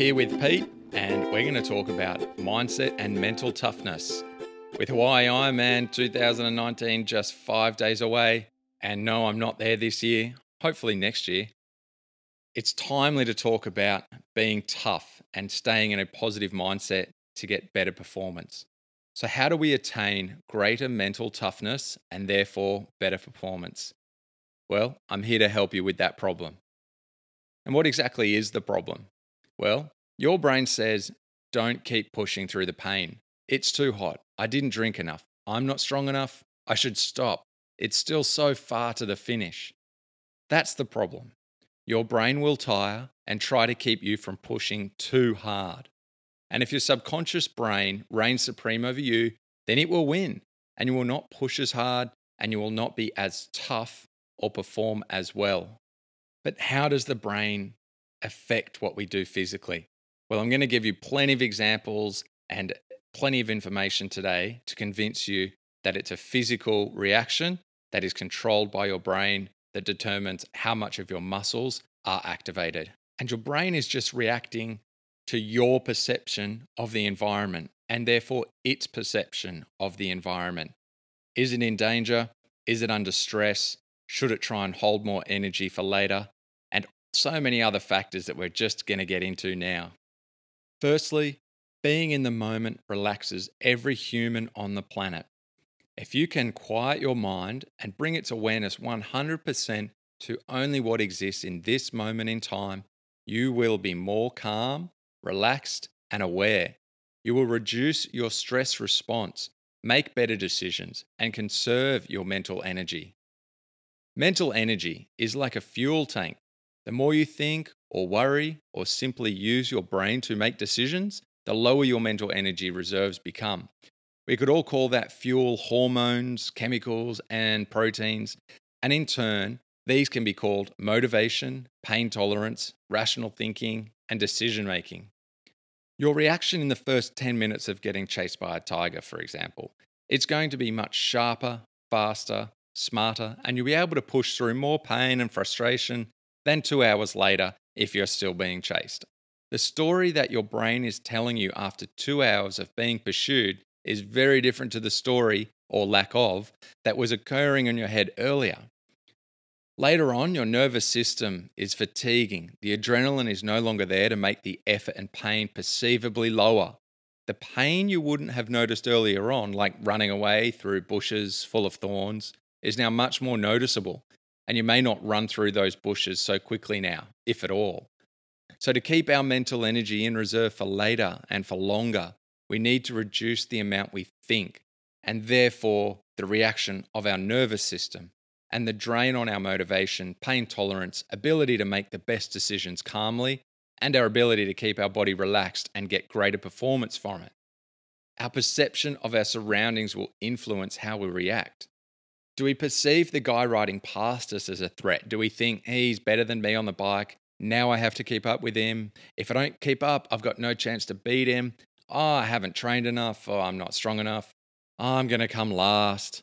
here with Pete, and we're going to talk about mindset and mental toughness. With Hawaii Ironman 2019 just five days away, and no, I'm not there this year, hopefully next year, it's timely to talk about being tough and staying in a positive mindset to get better performance. So, how do we attain greater mental toughness and therefore better performance? Well, I'm here to help you with that problem. And what exactly is the problem? Well, your brain says, don't keep pushing through the pain. It's too hot. I didn't drink enough. I'm not strong enough. I should stop. It's still so far to the finish. That's the problem. Your brain will tire and try to keep you from pushing too hard. And if your subconscious brain reigns supreme over you, then it will win and you will not push as hard and you will not be as tough or perform as well. But how does the brain affect what we do physically? Well, I'm going to give you plenty of examples and plenty of information today to convince you that it's a physical reaction that is controlled by your brain that determines how much of your muscles are activated. And your brain is just reacting to your perception of the environment and therefore its perception of the environment. Is it in danger? Is it under stress? Should it try and hold more energy for later? So many other factors that we're just going to get into now. Firstly, being in the moment relaxes every human on the planet. If you can quiet your mind and bring its awareness 100% to only what exists in this moment in time, you will be more calm, relaxed, and aware. You will reduce your stress response, make better decisions, and conserve your mental energy. Mental energy is like a fuel tank. The more you think or worry or simply use your brain to make decisions, the lower your mental energy reserves become. We could all call that fuel hormones, chemicals, and proteins. And in turn, these can be called motivation, pain tolerance, rational thinking, and decision making. Your reaction in the first 10 minutes of getting chased by a tiger, for example, it's going to be much sharper, faster, smarter, and you'll be able to push through more pain and frustration than two hours later if you're still being chased. The story that your brain is telling you after two hours of being pursued is very different to the story, or lack of, that was occurring in your head earlier. Later on, your nervous system is fatiguing. The adrenaline is no longer there to make the effort and pain perceivably lower. The pain you wouldn't have noticed earlier on, like running away through bushes full of thorns, is now much more noticeable, and you may not run through those bushes so quickly now, if at all. So, to keep our mental energy in reserve for later and for longer, we need to reduce the amount we think and therefore the reaction of our nervous system and the drain on our motivation, pain tolerance, ability to make the best decisions calmly, and our ability to keep our body relaxed and get greater performance from it. Our perception of our surroundings will influence how we react. Do we perceive the guy riding past us as a threat? Do we think he's better than me on the bike? Now I have to keep up with him. If I don't keep up, I've got no chance to beat him oh, I haven't trained enough, or I'm not strong enough, oh, I'm going to come last.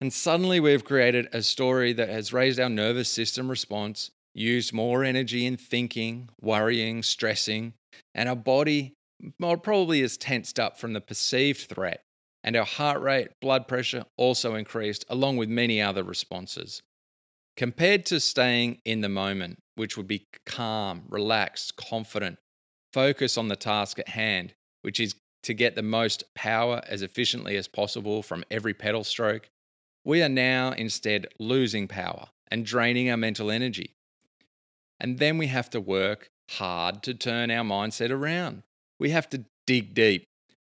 And suddenly we've created a story that has raised our nervous system response, used more energy in thinking, worrying, stressing, and our body probably is tensed up from the perceived threat. And our heart rate, blood pressure also increased, along with many other responses. Compared to staying in the moment, which would be calm, relaxed, confident, focus on the task at hand, which is to get the most power as efficiently as possible from every pedal stroke, we are now instead losing power and draining our mental energy. And then we have to work hard to turn our mindset around. We have to dig deep.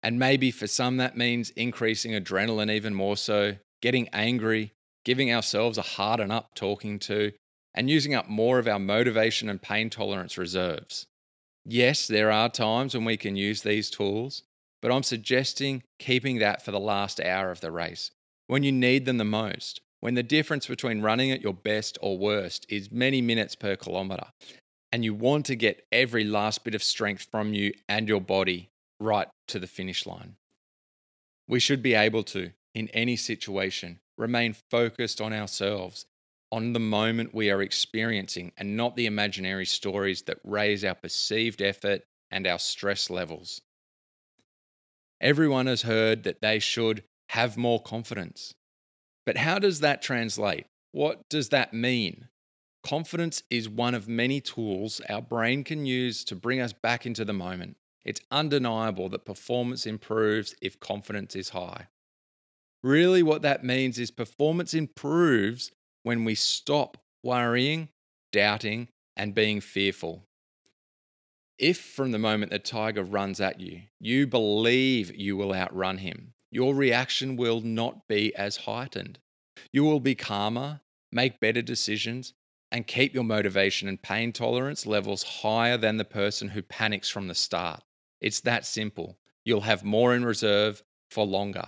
And maybe for some, that means increasing adrenaline even more so, getting angry, giving ourselves a harden up talking to, and using up more of our motivation and pain tolerance reserves. Yes, there are times when we can use these tools, but I'm suggesting keeping that for the last hour of the race, when you need them the most, when the difference between running at your best or worst is many minutes per kilometre, and you want to get every last bit of strength from you and your body right to the finish line. We should be able to, in any situation, remain focused on ourselves on the moment we are experiencing and not the imaginary stories that raise our perceived effort, and our stress levels. Everyone has heard that they should have more confidence. But how does that translate? What does that mean? Confidence is one of many tools our brain can use to bring us back into the moment. It's undeniable that performance improves if confidence is high. Really, what that means is performance improves when we stop worrying, doubting, and being fearful. If from the moment the tiger runs at you, you believe you will outrun him, your reaction will not be as heightened. You will be calmer, make better decisions, and keep your motivation and pain tolerance levels higher than the person who panics from the start. It's that simple. You'll have more in reserve for longer.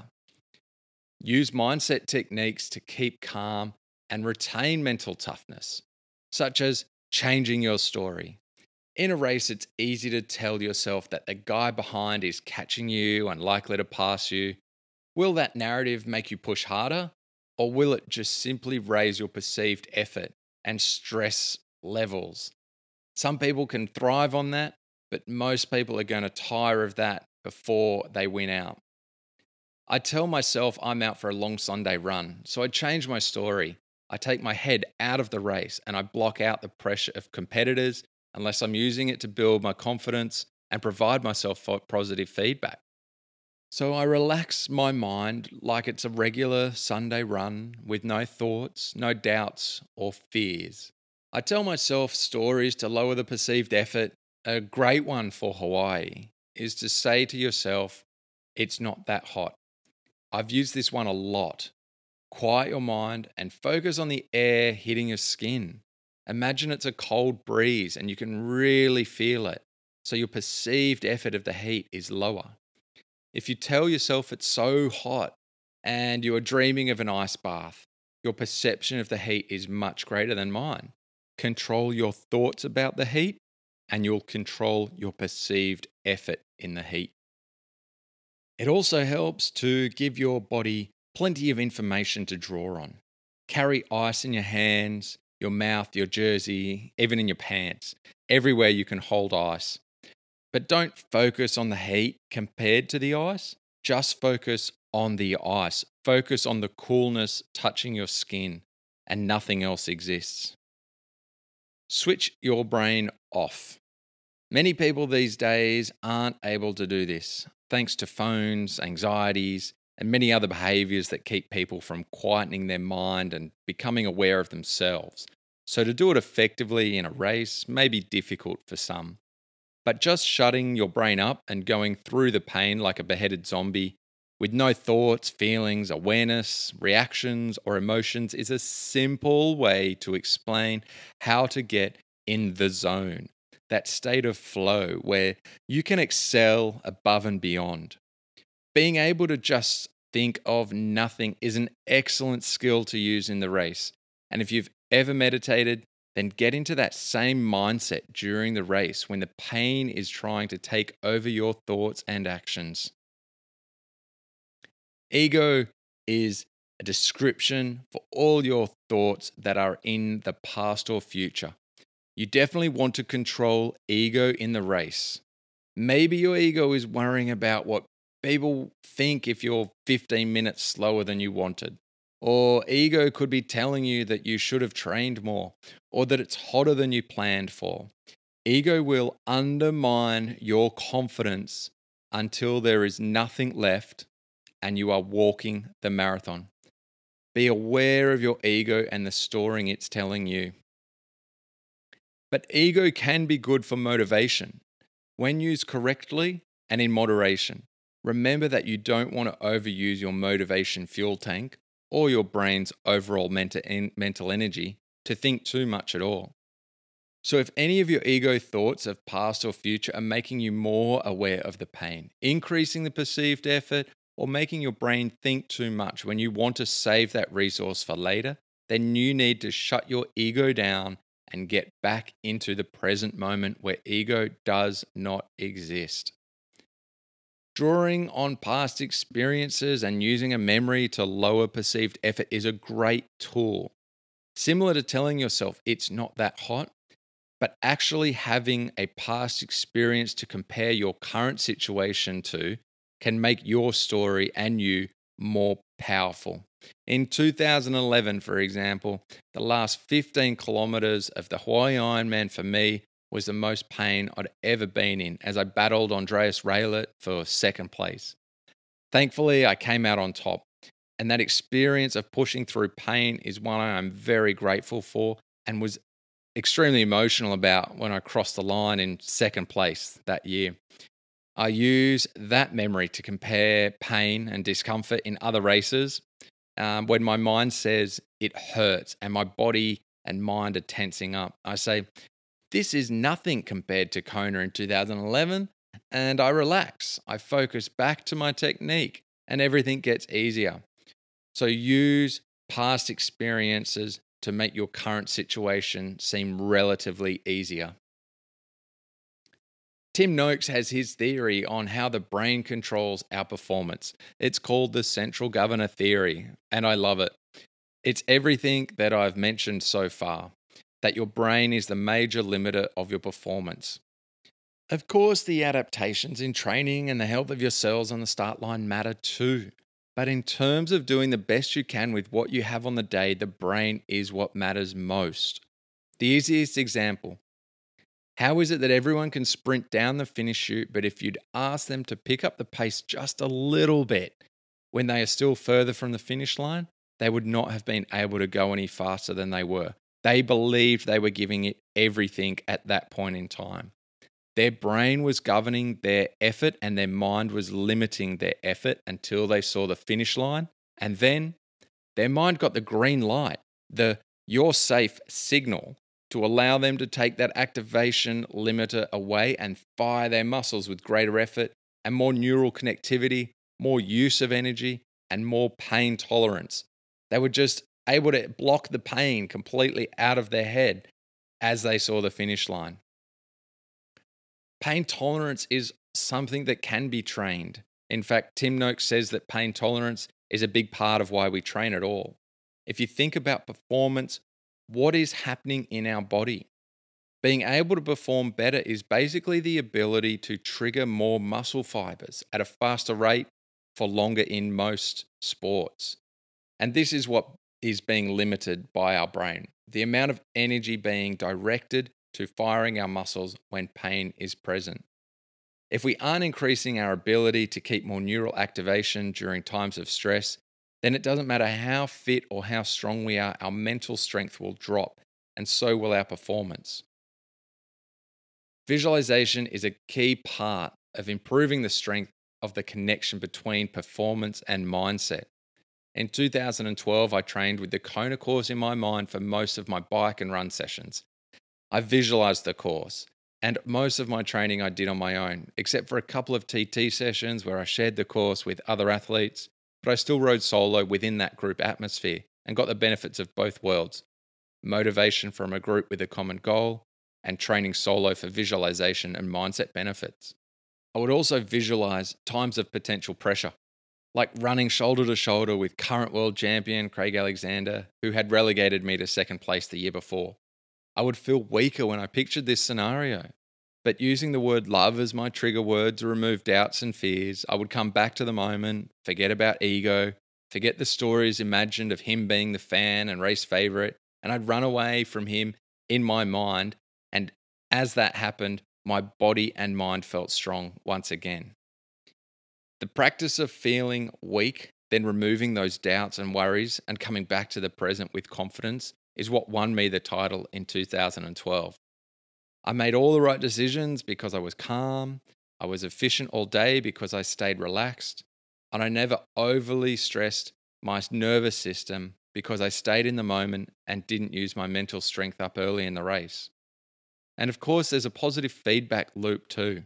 Use mindset techniques to keep calm and retain mental toughness, such as changing your story, in a race, it's easy to tell yourself that the guy behind is catching you and likely to pass you. Will that narrative make you push harder, or will it just simply raise your perceived effort and stress levels? Some people can thrive on that, but most people are going to tire of that before they win out. I tell myself I'm out for a long Sunday run, so I change my story. I take my head out of the race and I block out the pressure of competitors unless I'm using it to build my confidence and provide myself positive feedback. So I relax my mind like it's a regular Sunday run with no thoughts, no doubts, or fears. I tell myself stories to lower the perceived effort. A great one for Hawaii is to say to yourself, it's not that hot. I've used this one a lot. Quiet your mind and focus on the air hitting your skin. Imagine it's a cold breeze and you can really feel it. So your perceived effort of the heat is lower. If you tell yourself it's so hot and you are dreaming of an ice bath, your perception of the heat is much greater than mine. Control your thoughts about the heat and you'll control your perceived effort in the heat. It also helps to give your body plenty of information to draw on. Carry ice in your hands, your mouth, your jersey, even in your pants. Everywhere you can hold ice. But don't focus on the heat compared to the ice. Just focus on the ice. Focus on the coolness touching your skin, and nothing else exists. Switch your brain off. Many people these days aren't able to do this, thanks to phones, anxieties, and many other behaviors that keep people from quietening their mind and becoming aware of themselves. So, to do it effectively in a race may be difficult for some. But just shutting your brain up and going through the pain like a beheaded zombie with no thoughts, feelings, awareness, reactions, or emotions is a simple way to explain how to get in the zone, that state of flow where you can excel above and beyond. Being able to just think of nothing is an excellent skill to use in the race. And if you've ever meditated, then get into that same mindset during the race when the pain is trying to take over your thoughts and actions. Ego is a description for all your thoughts that are in the past or future. You definitely want to control ego in the race. Maybe your ego is worrying about what people think if you're 15 minutes slower than you wanted. Or ego could be telling you that you should have trained more, or that it's hotter than you planned for. Ego will undermine your confidence until there is nothing left and you are walking the marathon. Be aware of your ego and the story it's telling you. But ego can be good for motivation when used correctly and in moderation. Remember that you don't want to overuse your motivation fuel tank or your brain's overall mental energy to think too much at all. So, if any of your ego thoughts of past or future are making you more aware of the pain, increasing the perceived effort, or making your brain think too much when you want to save that resource for later, then you need to shut your ego down and get back into the present moment where ego does not exist. Drawing on past experiences and using a memory to lower perceived effort is a great tool. Similar to telling yourself it's not that hot, but actually having a past experience to compare your current situation to can make your story and you more powerful. In 2011, for example, the last 15 kilometers of the Hawaii Ironman for me was the most pain I'd ever been in as I battled Andreas Raelert for second place. Thankfully, I came out on top, and that experience of pushing through pain is one I'm very grateful for and was extremely emotional about when I crossed the line in second place that year. I use that memory to compare pain and discomfort in other races um, when my mind says it hurts and my body and mind are tensing up. I say, This is nothing compared to Kona in 2011. And I relax. I focus back to my technique and everything gets easier. So use past experiences to make your current situation seem relatively easier. Tim Noakes has his theory on how the brain controls our performance. It's called the central governor theory, and I love it. It's everything that I've mentioned so far that your brain is the major limiter of your performance. Of course, the adaptations in training and the health of your cells on the start line matter too. But in terms of doing the best you can with what you have on the day, the brain is what matters most. The easiest example how is it that everyone can sprint down the finish chute, but if you'd ask them to pick up the pace just a little bit when they are still further from the finish line, they would not have been able to go any faster than they were. They believed they were giving it everything at that point in time. Their brain was governing their effort and their mind was limiting their effort until they saw the finish line. And then their mind got the green light, the you're safe signal to allow them to take that activation limiter away and fire their muscles with greater effort and more neural connectivity, more use of energy, and more pain tolerance. They were just able to block the pain completely out of their head as they saw the finish line. Pain tolerance is something that can be trained. In fact, Tim Noakes says that pain tolerance is a big part of why we train at all. If you think about performance, what is happening in our body? Being able to perform better is basically the ability to trigger more muscle fibers at a faster rate for longer in most sports. And this is what is being limited by our brain the amount of energy being directed to firing our muscles when pain is present. If we aren't increasing our ability to keep more neural activation during times of stress, then it doesn't matter how fit or how strong we are, our mental strength will drop, and so will our performance. Visualization is a key part of improving the strength of the connection between performance and mindset. In 2012, I trained with the Kona course in my mind for most of my bike and run sessions. I visualized the course, and most of my training I did on my own, except for a couple of TT sessions where I shared the course with other athletes, but I still rode solo within that group atmosphere and got the benefits of both worlds motivation from a group with a common goal, and training solo for visualization and mindset benefits. I would also visualize times of potential pressure, like running shoulder to shoulder with current world champion Craig Alexander, who had relegated me to second place the year before. I would feel weaker when I pictured this scenario. But using the word love as my trigger word to remove doubts and fears, I would come back to the moment, forget about ego, forget the stories imagined of him being the fan and race favorite, and I'd run away from him in my mind. And as that happened, my body and mind felt strong once again. The practice of feeling weak, then removing those doubts and worries and coming back to the present with confidence is what won me the title in 2012. I made all the right decisions because I was calm. I was efficient all day because I stayed relaxed. And I never overly stressed my nervous system because I stayed in the moment and didn't use my mental strength up early in the race. And of course, there's a positive feedback loop too.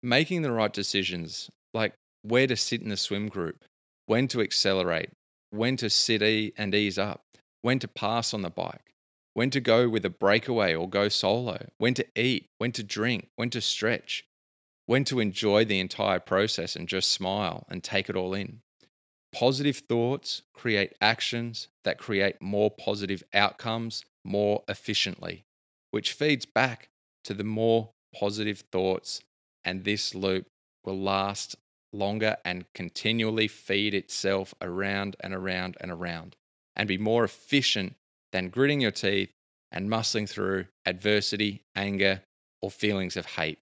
Making the right decisions, like where to sit in the swim group, when to accelerate, when to sit and ease up, when to pass on the bike, when to go with a breakaway or go solo, when to eat, when to drink, when to stretch, when to enjoy the entire process and just smile and take it all in. Positive thoughts create actions that create more positive outcomes more efficiently, which feeds back to the more positive thoughts. And this loop will last longer and continually feed itself around and around and around and be more efficient than gritting your teeth and muscling through adversity, anger, or feelings of hate.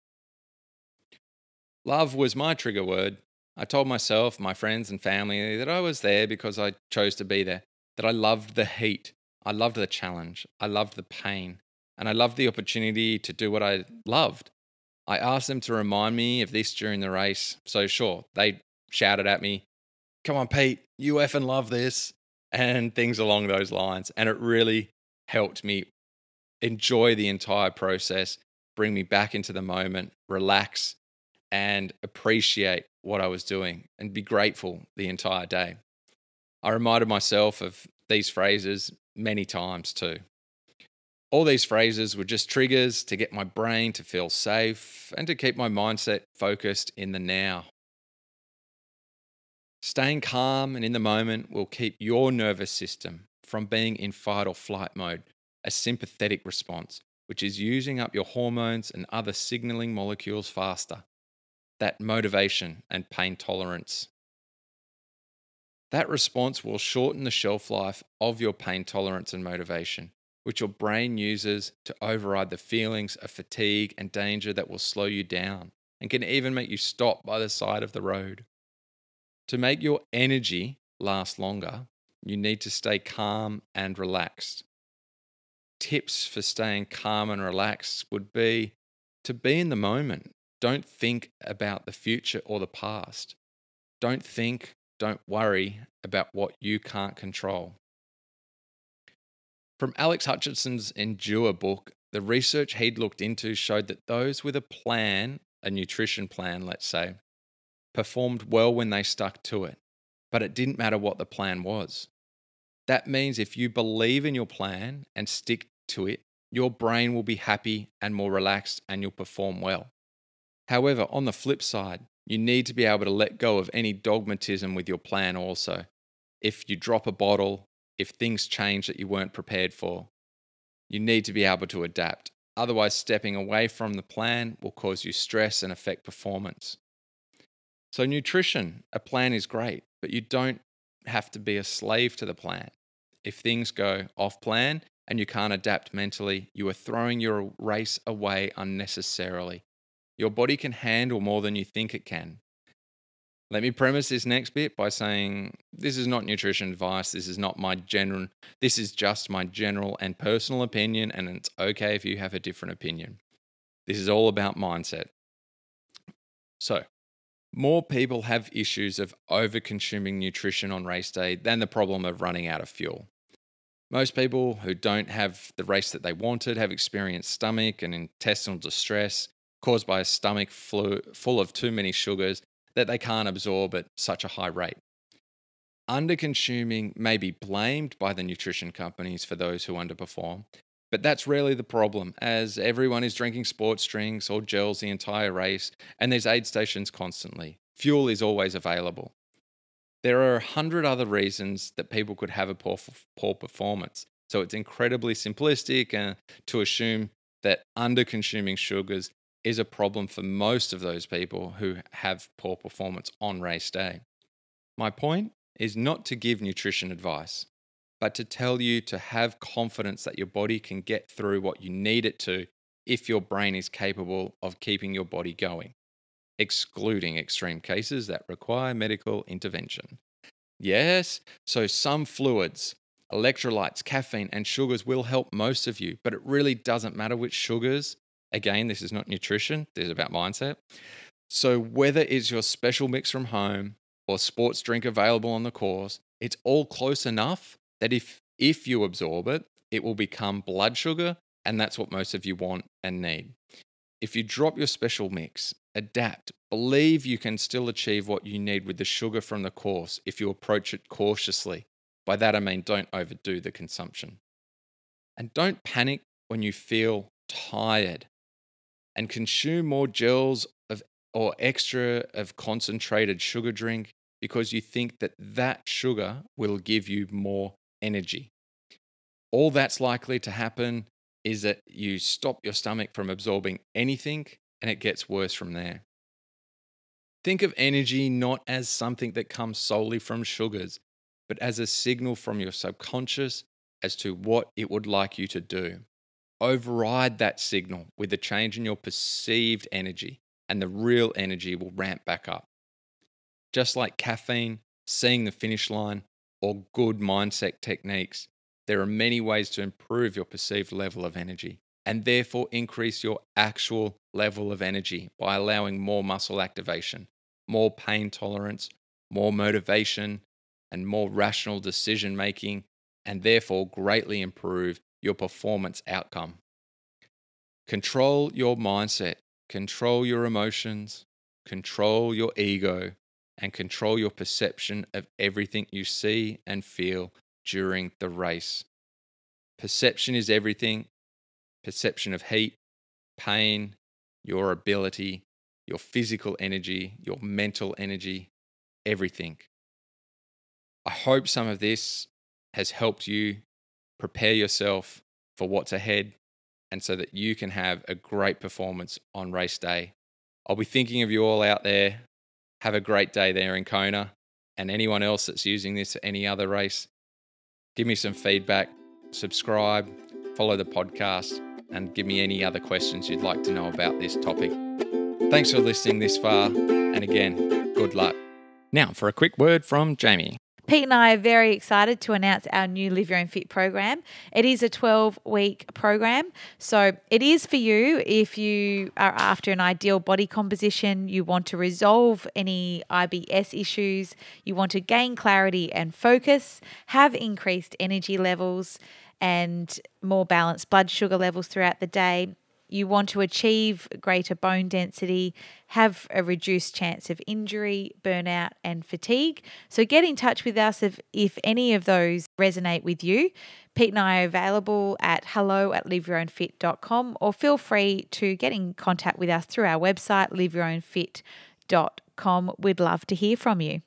Love was my trigger word. I told myself, my friends, and family that I was there because I chose to be there, that I loved the heat, I loved the challenge, I loved the pain, and I loved the opportunity to do what I loved. I asked them to remind me of this during the race. So, sure, they shouted at me, Come on, Pete, you effing love this, and things along those lines. And it really helped me enjoy the entire process, bring me back into the moment, relax, and appreciate what I was doing and be grateful the entire day. I reminded myself of these phrases many times too. All these phrases were just triggers to get my brain to feel safe and to keep my mindset focused in the now. Staying calm and in the moment will keep your nervous system from being in fight or flight mode, a sympathetic response, which is using up your hormones and other signaling molecules faster. That motivation and pain tolerance. That response will shorten the shelf life of your pain tolerance and motivation, which your brain uses to override the feelings of fatigue and danger that will slow you down and can even make you stop by the side of the road. To make your energy last longer, you need to stay calm and relaxed. Tips for staying calm and relaxed would be to be in the moment. Don't think about the future or the past. Don't think, don't worry about what you can't control. From Alex Hutchinson's Endure book, the research he'd looked into showed that those with a plan, a nutrition plan, let's say, performed well when they stuck to it, but it didn't matter what the plan was. That means if you believe in your plan and stick to it, your brain will be happy and more relaxed and you'll perform well. However, on the flip side, you need to be able to let go of any dogmatism with your plan also. If you drop a bottle, if things change that you weren't prepared for. You need to be able to adapt. Otherwise, stepping away from the plan will cause you stress and affect performance. So, nutrition, a plan is great, but you don't have to be a slave to the plan. If things go off plan and you can't adapt mentally, you are throwing your race away unnecessarily. Your body can handle more than you think it can. Let me premise this next bit by saying this is not nutrition advice. This is not my general, this is just my general and personal opinion, and it's okay if you have a different opinion. This is all about mindset. So, more people have issues of over consuming nutrition on race day than the problem of running out of fuel. Most people who don't have the race that they wanted have experienced stomach and intestinal distress caused by a stomach full of too many sugars that they can't absorb at such a high rate. Underconsuming may be blamed by the nutrition companies for those who underperform, but that's rarely the problem, as everyone is drinking sports drinks or gels the entire race, and there's aid stations constantly. Fuel is always available. There are a hundred other reasons that people could have a poor, poor performance, so it's incredibly simplistic uh, to assume that under consuming sugars is a problem for most of those people who have poor performance on race day. My point is not to give nutrition advice, but to tell you to have confidence that your body can get through what you need it to if your brain is capable of keeping your body going, excluding extreme cases that require medical intervention. Yes, so some fluids, electrolytes, caffeine, and sugars will help most of you, but it really doesn't matter which sugars Again, this is not nutrition, this is about mindset. So, whether it's your special mix from home or sports drink available on the course, it's all close enough that if, if you absorb it, it will become blood sugar, and that's what most of you want and need. If you drop your special mix, adapt, believe you can still achieve what you need with the sugar from the course if you approach it cautiously. By that I mean don't overdo the consumption. And don't panic when you feel tired and consume more gels of or extra of concentrated sugar drink because you think that that sugar will give you more energy. All that's likely to happen is that you stop your stomach from absorbing anything and it gets worse from there. Think of energy not as something that comes solely from sugars, but as a signal from your subconscious as to what it would like you to do. Override that signal with a change in your perceived energy, and the real energy will ramp back up. Just like caffeine, seeing the finish line, or good mindset techniques, there are many ways to improve your perceived level of energy and therefore increase your actual level of energy by allowing more muscle activation, more pain tolerance, more motivation, and more rational decision making, and therefore greatly improve your performance outcome. Control your mindset, control your emotions, control your ego, and control your perception of everything you see and feel during the race. Perception is everything perception of heat, pain, your ability, your physical energy, your mental energy, everything. I hope some of this has helped you prepare yourself for what's ahead and so that you can have a great performance on race day. I'll be thinking of you all out there. Have a great day there in Kona. And anyone else that's using this at any other race, give me some feedback, subscribe, follow the podcast, and give me any other questions you'd like to know about this topic. Thanks for listening this far, and again, good luck. Now, for a quick word from Jamie. Pete and I are very excited to announce our new Live Your Own Fit program. It is a 12 week program. So it is for you if you are after an ideal body composition, you want to resolve any IBS issues, you want to gain clarity and focus, have increased energy levels and more balanced blood sugar levels throughout the day. You want to achieve greater bone density, have a reduced chance of injury, burnout, and fatigue. So get in touch with us if, if any of those resonate with you. Pete and I are available at hello at liveyourownfit.com or feel free to get in contact with us through our website, liveyourownfit.com. We'd love to hear from you.